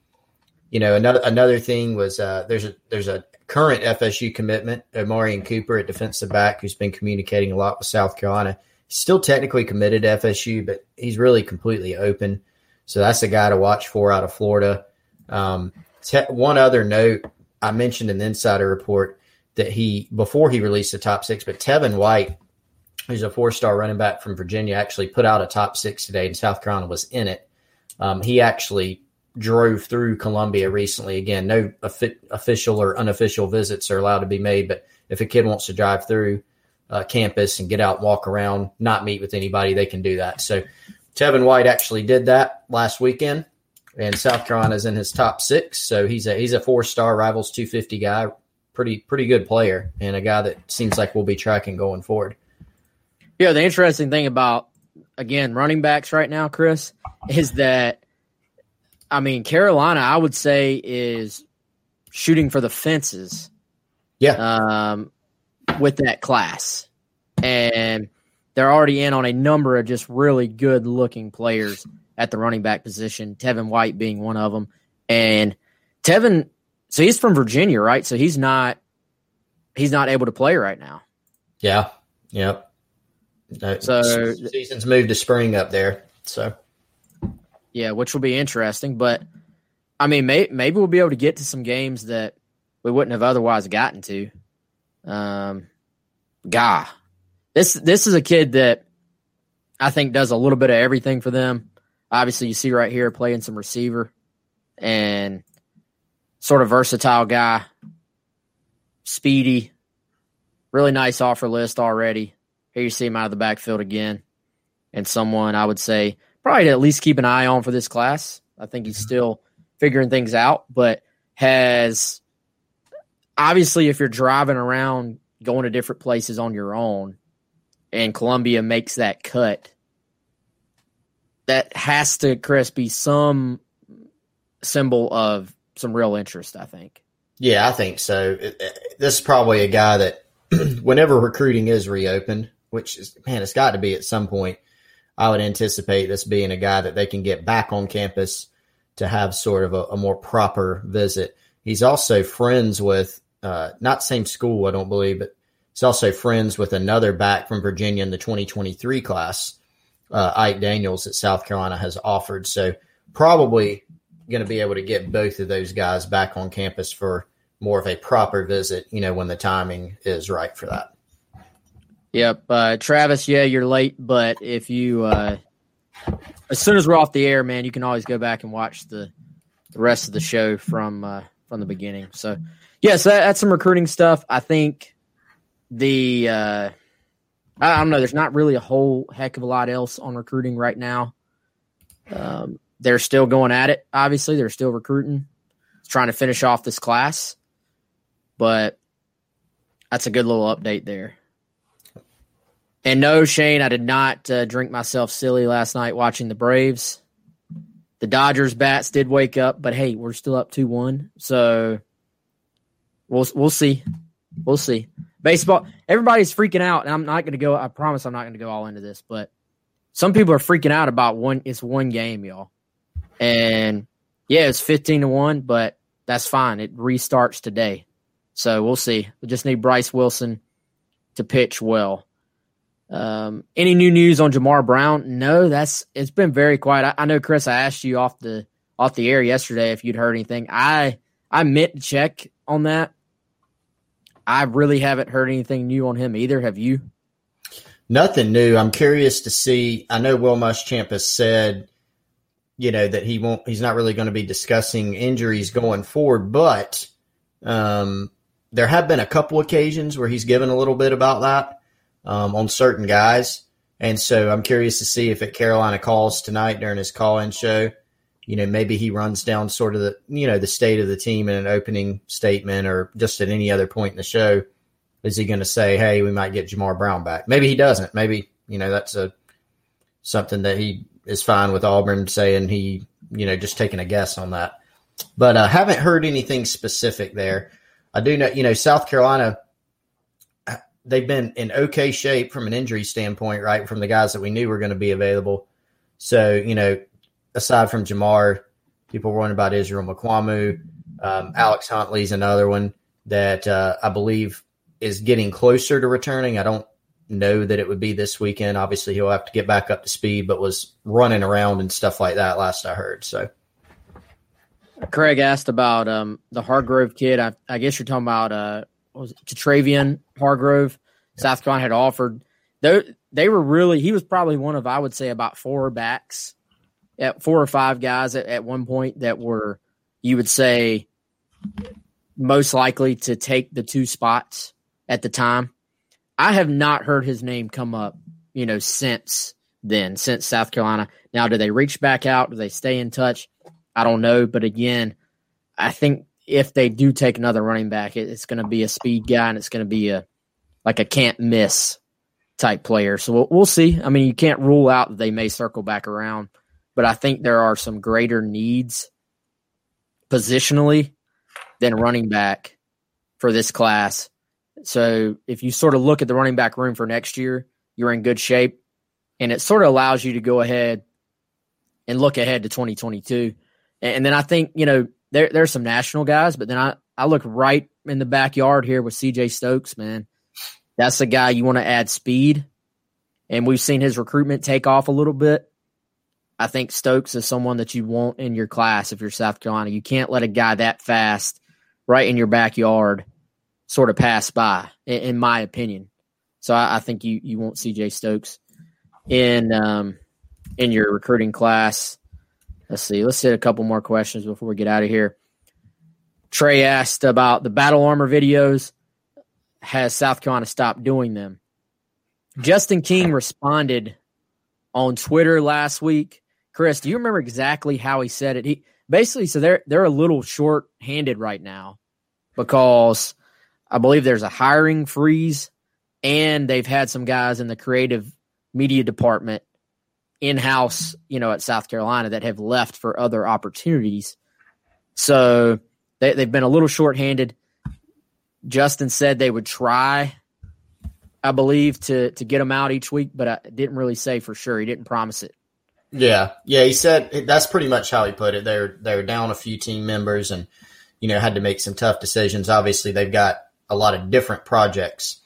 you know, another another thing was uh, there's a there's a current FSU commitment, Omarion Cooper, at defensive back who's been communicating a lot with South Carolina. Still technically committed to FSU, but he's really completely open. So that's a guy to watch for out of Florida. Um, te- one other note I mentioned in the insider report that he before he released the top six, but Tevin White who's a four star running back from Virginia, actually put out a top six today, and South Carolina was in it. Um, he actually drove through Columbia recently. Again, no official or unofficial visits are allowed to be made, but if a kid wants to drive through uh, campus and get out and walk around, not meet with anybody, they can do that. So Tevin White actually did that last weekend, and South Carolina's in his top six. So he's a he's a four star rivals 250 guy, pretty pretty good player, and a guy that seems like we'll be tracking going forward. Yeah, the interesting thing about again running backs right now, Chris, is that I mean Carolina, I would say is shooting for the fences. Yeah. Um, with that class, and they're already in on a number of just really good looking players at the running back position. Tevin White being one of them, and Tevin. So he's from Virginia, right? So he's not he's not able to play right now. Yeah. Yep. No, so season's moved to spring up there. So yeah, which will be interesting. But I mean, may, maybe we'll be able to get to some games that we wouldn't have otherwise gotten to. Um, Guy, this this is a kid that I think does a little bit of everything for them. Obviously, you see right here playing some receiver and sort of versatile guy, speedy, really nice offer list already. Here you see him out of the backfield again. And someone I would say probably to at least keep an eye on for this class. I think he's mm-hmm. still figuring things out, but has obviously if you're driving around going to different places on your own and Columbia makes that cut, that has to, Chris, be some symbol of some real interest, I think. Yeah, I think so. This is probably a guy that whenever recruiting is reopened, which is man, it's got to be at some point. I would anticipate this being a guy that they can get back on campus to have sort of a, a more proper visit. He's also friends with uh, not same school, I don't believe, but he's also friends with another back from Virginia in the 2023 class, uh, Ike Daniels, that South Carolina has offered. So probably going to be able to get both of those guys back on campus for more of a proper visit, you know, when the timing is right for that. Yep. Uh, Travis, yeah, you're late, but if you, uh, as soon as we're off the air, man, you can always go back and watch the, the rest of the show from, uh, from the beginning. So, yes, yeah, so that, that's some recruiting stuff. I think the, uh, I, I don't know, there's not really a whole heck of a lot else on recruiting right now. Um, they're still going at it. Obviously, they're still recruiting, trying to finish off this class. But that's a good little update there. And no, Shane, I did not uh, drink myself silly last night watching the Braves. The Dodgers bats did wake up, but hey, we're still up two one, so we'll we'll see, we'll see. Baseball, everybody's freaking out, and I'm not going to go. I promise, I'm not going to go all into this, but some people are freaking out about one. It's one game, y'all, and yeah, it's 15 to one, but that's fine. It restarts today, so we'll see. We just need Bryce Wilson to pitch well. Um, any new news on Jamar Brown? No, that's it's been very quiet. I, I, know, Chris. I asked you off the off the air yesterday if you'd heard anything. I I meant to check on that. I really haven't heard anything new on him either. Have you? Nothing new. I'm curious to see. I know Will Muschamp has said, you know, that he won't. He's not really going to be discussing injuries going forward, but um, there have been a couple occasions where he's given a little bit about that um, on certain guys. And so I'm curious to see if at Carolina calls tonight during his call in show, you know, maybe he runs down sort of the, you know, the state of the team in an opening statement or just at any other point in the show. Is he going to say, hey, we might get Jamar Brown back? Maybe he doesn't. Maybe, you know, that's a something that he is fine with Auburn saying he, you know, just taking a guess on that. But I uh, haven't heard anything specific there. I do know, you know, South Carolina they've been in okay shape from an injury standpoint, right? From the guys that we knew were going to be available. So, you know, aside from Jamar, people were wondering about Israel Mukuamu. Um, Alex Huntley's another one that uh, I believe is getting closer to returning. I don't know that it would be this weekend. Obviously, he'll have to get back up to speed, but was running around and stuff like that last I heard. So, Craig asked about um, the Hargrove kid. I, I, guess you're talking about uh, was it, Travian Hargrove. Yeah. South Carolina had offered. They they were really. He was probably one of I would say about four backs, at four or five guys at, at one point that were you would say most likely to take the two spots at the time. I have not heard his name come up, you know, since then, since South Carolina. Now, do they reach back out? Do they stay in touch? I don't know. But again, I think if they do take another running back, it's going to be a speed guy and it's going to be a like a can't miss type player. So we'll, we'll see. I mean, you can't rule out that they may circle back around, but I think there are some greater needs positionally than running back for this class. So if you sort of look at the running back room for next year, you're in good shape. And it sort of allows you to go ahead and look ahead to 2022. And then I think, you know, there there's some national guys, but then I, I look right in the backyard here with CJ Stokes, man. That's the guy you want to add speed. And we've seen his recruitment take off a little bit. I think Stokes is someone that you want in your class if you're South Carolina. You can't let a guy that fast right in your backyard sort of pass by, in, in my opinion. So I, I, think you you want CJ Stokes in um, in your recruiting class. Let's see. Let's hit a couple more questions before we get out of here. Trey asked about the battle armor videos. Has South Carolina stopped doing them? Justin King responded on Twitter last week. Chris, do you remember exactly how he said it? He basically so they're they're a little short handed right now because I believe there's a hiring freeze and they've had some guys in the creative media department in house, you know, at South Carolina that have left for other opportunities. So they, they've been a little short-handed. Justin said they would try, I believe, to to get them out each week, but I didn't really say for sure. He didn't promise it. Yeah, yeah, he said that's pretty much how he put it. They're they're down a few team members and you know had to make some tough decisions. Obviously, they've got a lot of different projects,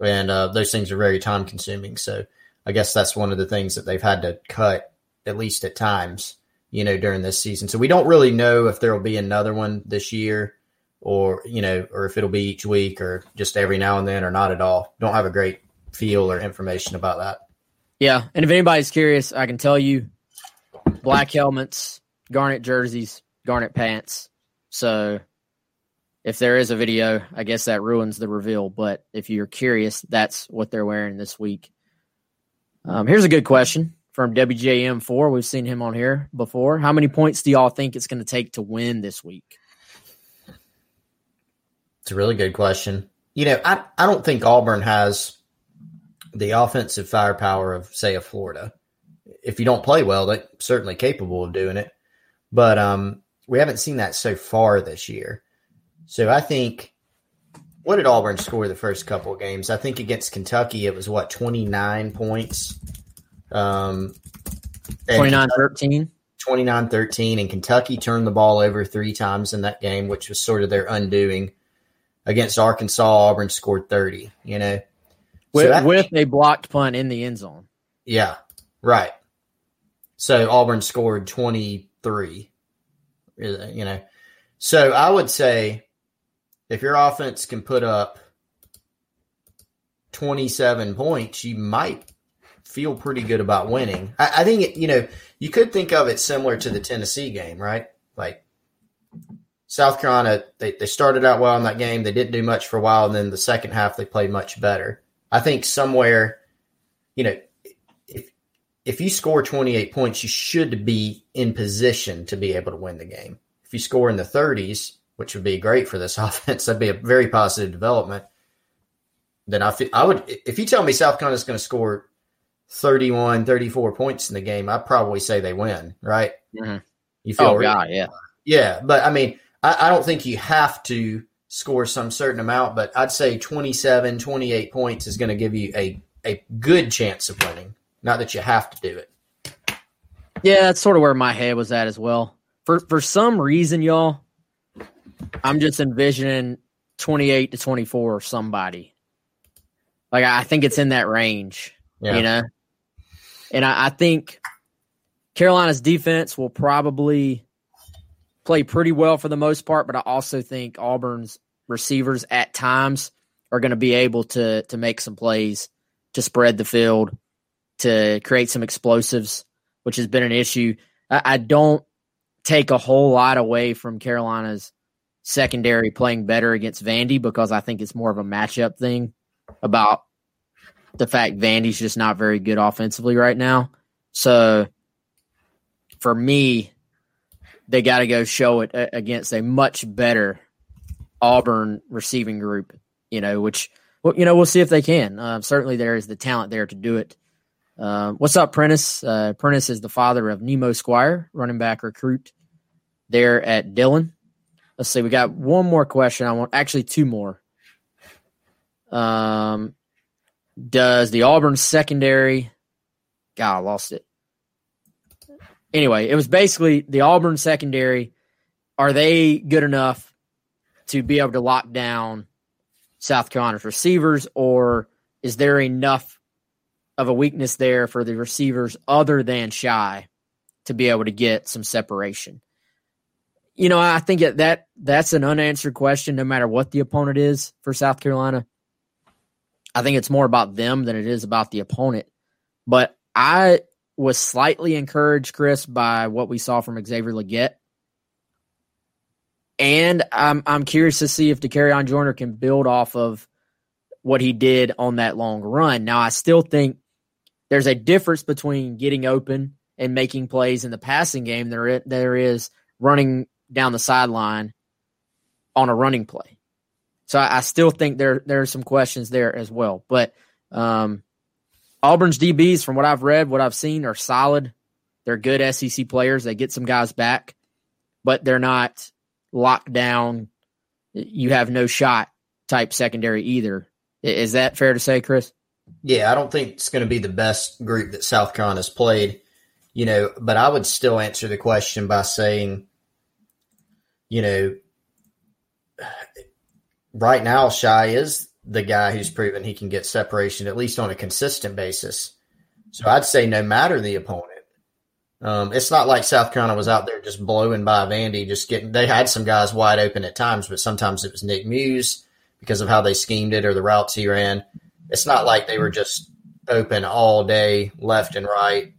and uh, those things are very time consuming. So I guess that's one of the things that they've had to cut at least at times, you know, during this season. So we don't really know if there will be another one this year or, you know, or if it'll be each week or just every now and then or not at all. Don't have a great feel or information about that. Yeah. And if anybody's curious, I can tell you black helmets, garnet jerseys, garnet pants. So if there is a video, I guess that ruins the reveal. But if you're curious, that's what they're wearing this week. Um, here's a good question from WJM4. We've seen him on here before. How many points do y'all think it's going to take to win this week? It's a really good question. You know, I, I don't think Auburn has the offensive firepower of, say, a Florida. If you don't play well, they're certainly capable of doing it. But um, we haven't seen that so far this year. So I think what did Auburn score the first couple of games? I think against Kentucky it was what 29 points. Um 29-13. 29-13 and Kentucky turned the ball over 3 times in that game, which was sort of their undoing. Against Arkansas, Auburn scored 30, you know. With, so with a blocked punt in the end zone. Yeah. Right. So Auburn scored 23 you know. So I would say if your offense can put up 27 points, you might feel pretty good about winning. I, I think, it, you know, you could think of it similar to the Tennessee game, right? Like South Carolina, they, they started out well in that game. They didn't do much for a while. And then the second half, they played much better. I think somewhere, you know, if, if you score 28 points, you should be in position to be able to win the game. If you score in the 30s, which would be great for this offense. That'd be a very positive development. Then I, feel, I would, if you tell me South Carolina is going to score 31, 34 points in the game, I'd probably say they win, right? Mm-hmm. You feel, oh, God, yeah. Yeah. But I mean, I, I don't think you have to score some certain amount, but I'd say 27, 28 points is going to give you a, a good chance of winning. Not that you have to do it. Yeah, that's sort of where my head was at as well. For for some reason, y'all, I'm just envisioning 28 to 24 or somebody. Like I think it's in that range, yeah. you know. And I, I think Carolina's defense will probably play pretty well for the most part, but I also think Auburn's receivers at times are going to be able to to make some plays to spread the field, to create some explosives, which has been an issue. I, I don't take a whole lot away from Carolina's secondary playing better against Vandy because I think it's more of a matchup thing about the fact Vandy's just not very good offensively right now. So for me, they got to go show it against a much better Auburn receiving group, you know, which, well, you know, we'll see if they can. Uh, certainly there is the talent there to do it. Uh, what's up, Prentice? Uh, Prentice is the father of Nemo Squire, running back recruit there at Dillon. Let's see. We got one more question. I want actually two more. Um, does the Auburn secondary? God, I lost it. Anyway, it was basically the Auburn secondary. Are they good enough to be able to lock down South Carolina's receivers, or is there enough of a weakness there for the receivers other than Shi to be able to get some separation? You know, I think that that's an unanswered question no matter what the opponent is for South Carolina. I think it's more about them than it is about the opponent. But I was slightly encouraged, Chris, by what we saw from Xavier Legette. And I'm I'm curious to see if Dakereon Joyner can build off of what he did on that long run. Now I still think there's a difference between getting open and making plays in the passing game. There there is running down the sideline on a running play. So I, I, still think there there are some questions there as well. But um, Auburn's DBs, from what I've read, what I've seen, are solid. They're good SEC players. They get some guys back, but they're not locked down. You have no shot type secondary either. Is that fair to say, Chris? Yeah, I don't think it's going to be the best group that South Carolina's played, you know, but I would still answer the question by saying you know, right now, Shi is the guy who's proven he can get separation at least on a consistent basis. So I'd say no matter the opponent, um, it's not like South Carolina was out there just blowing by Vandy, just getting. They had some guys wide open at times, but sometimes it was Nick Muse because of how they schemed it or the routes he ran. It's not like they were just open all day, left and right,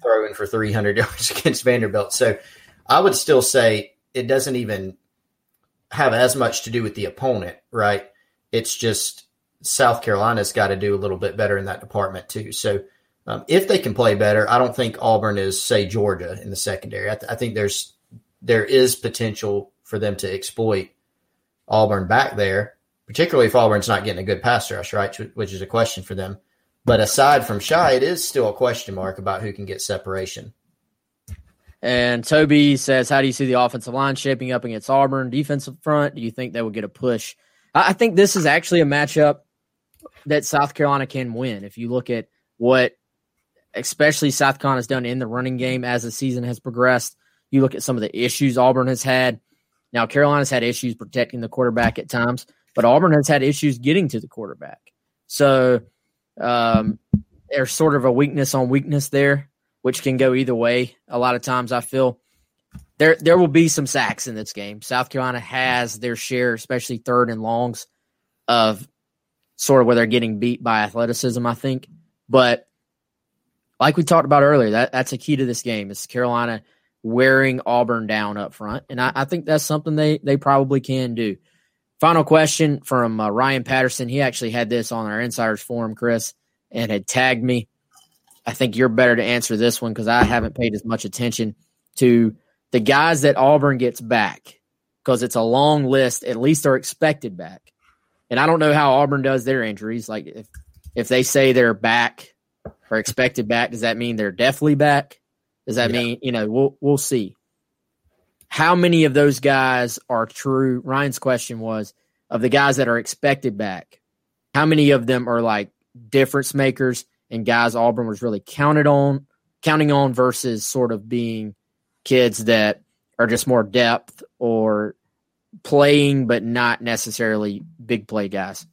throwing for 300 yards against Vanderbilt. So I would still say it doesn't even have as much to do with the opponent, right? It's just South Carolina's got to do a little bit better in that department too. So Um, if they can play better, I don't think Auburn is, say, Georgia in the secondary. I, th- I think there's there is potential for them to exploit Auburn back there, particularly if Auburn's not getting a good pass rush, right? Which is a question for them. But aside from Shi, it is still a question mark about who can get separation. And Toby says, How do you see the offensive line shaping up against Auburn? Defensive front, do you think they will get a push? I think this is actually a matchup that South Carolina can win. If you look at what especially South Carolina has done in the running game as the season has progressed, you look at some of the issues Auburn has had. Now, Carolina's had issues protecting the quarterback at times, but Auburn has had issues getting to the quarterback. So um, there's sort of a weakness on weakness there, which can go either way. A lot of times, I feel there there will be some sacks in this game. South Carolina has their share, especially third and longs, of sort of where they're getting beat by athleticism. I think, but like we talked about earlier, that that's a key to this game. Is Carolina wearing Auburn down up front, and I, I think that's something they they probably can do. Final question from uh, Ryan Patterson. He actually had this on our insiders forum, Chris, and had tagged me. I think you're better to answer this one because I haven't paid as much attention to the guys that Auburn gets back because it's a long list. At least they're expected back, and I don't know how Auburn does their injuries. Like if if they say they're back or expected back, does that mean they're definitely back? Does that yeah. mean you know we'll we'll see? How many of those guys are true? Ryan's question was of the guys that are expected back. How many of them are like difference makers and guys Auburn was really counted on, counting on versus sort of being kids that are just more depth or playing but not necessarily big play guys?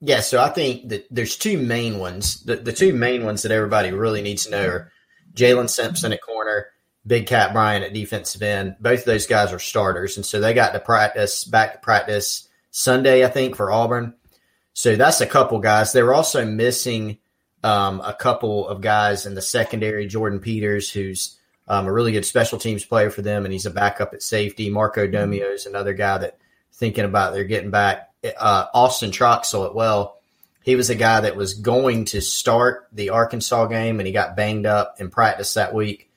Yeah, so I think that there's two main ones. The, the two main ones that everybody really needs to know are Jalen Simpson at corner Big Kat Bryant at defensive end. Both of those guys are starters, and so they got to practice back to practice Sunday, I think, for Auburn. So that's a couple guys. They were also missing um, a couple of guys in the secondary. Jordan Peters, who's um, a really good special teams player for them, and he's a backup at safety. Marco Domio is another guy that thinking about they're getting back. Uh, Austin Troxell at well. He was a guy that was going to start the Arkansas game, and he got banged up in practice that week.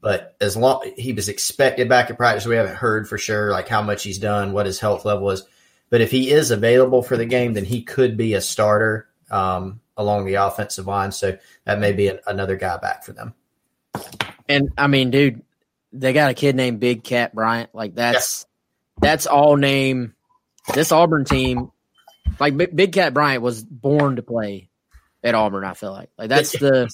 But as long he was expected back at practice, we haven't heard for sure like how much he's done, what his health level is. But if he is available for the game, then he could be a starter um, along the offensive line. So that may be an, another guy back for them. And I mean, dude, they got a kid named Big Kat Bryant. Like that's yeah. that's all name. This Auburn team, like Big, Big Kat Bryant, was born to play at Auburn. I feel like like that's the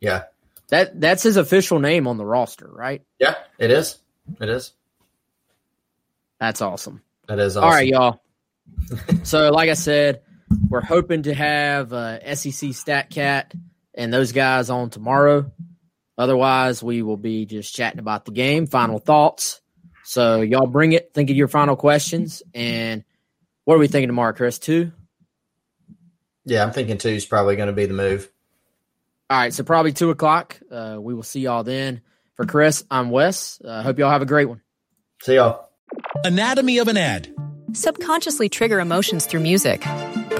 yeah that that's his official name on the roster, right? Yeah, it is. It is. That's awesome. That is awesome. All right, y'all. so, like I said, we're hoping to have uh, SEC StatCat and those guys on tomorrow. Otherwise, we will be just chatting about the game, final thoughts. So, y'all bring it. Think of your final questions. And what are we thinking tomorrow, Chris? Two? Yeah, I'm thinking two is probably going to be the move. All right, so probably two o'clock. Uh, we will see y'all then. For Chris, I'm Wes. I uh, hope y'all have a great one. See y'all. Anatomy of an ad. Subconsciously trigger emotions through music.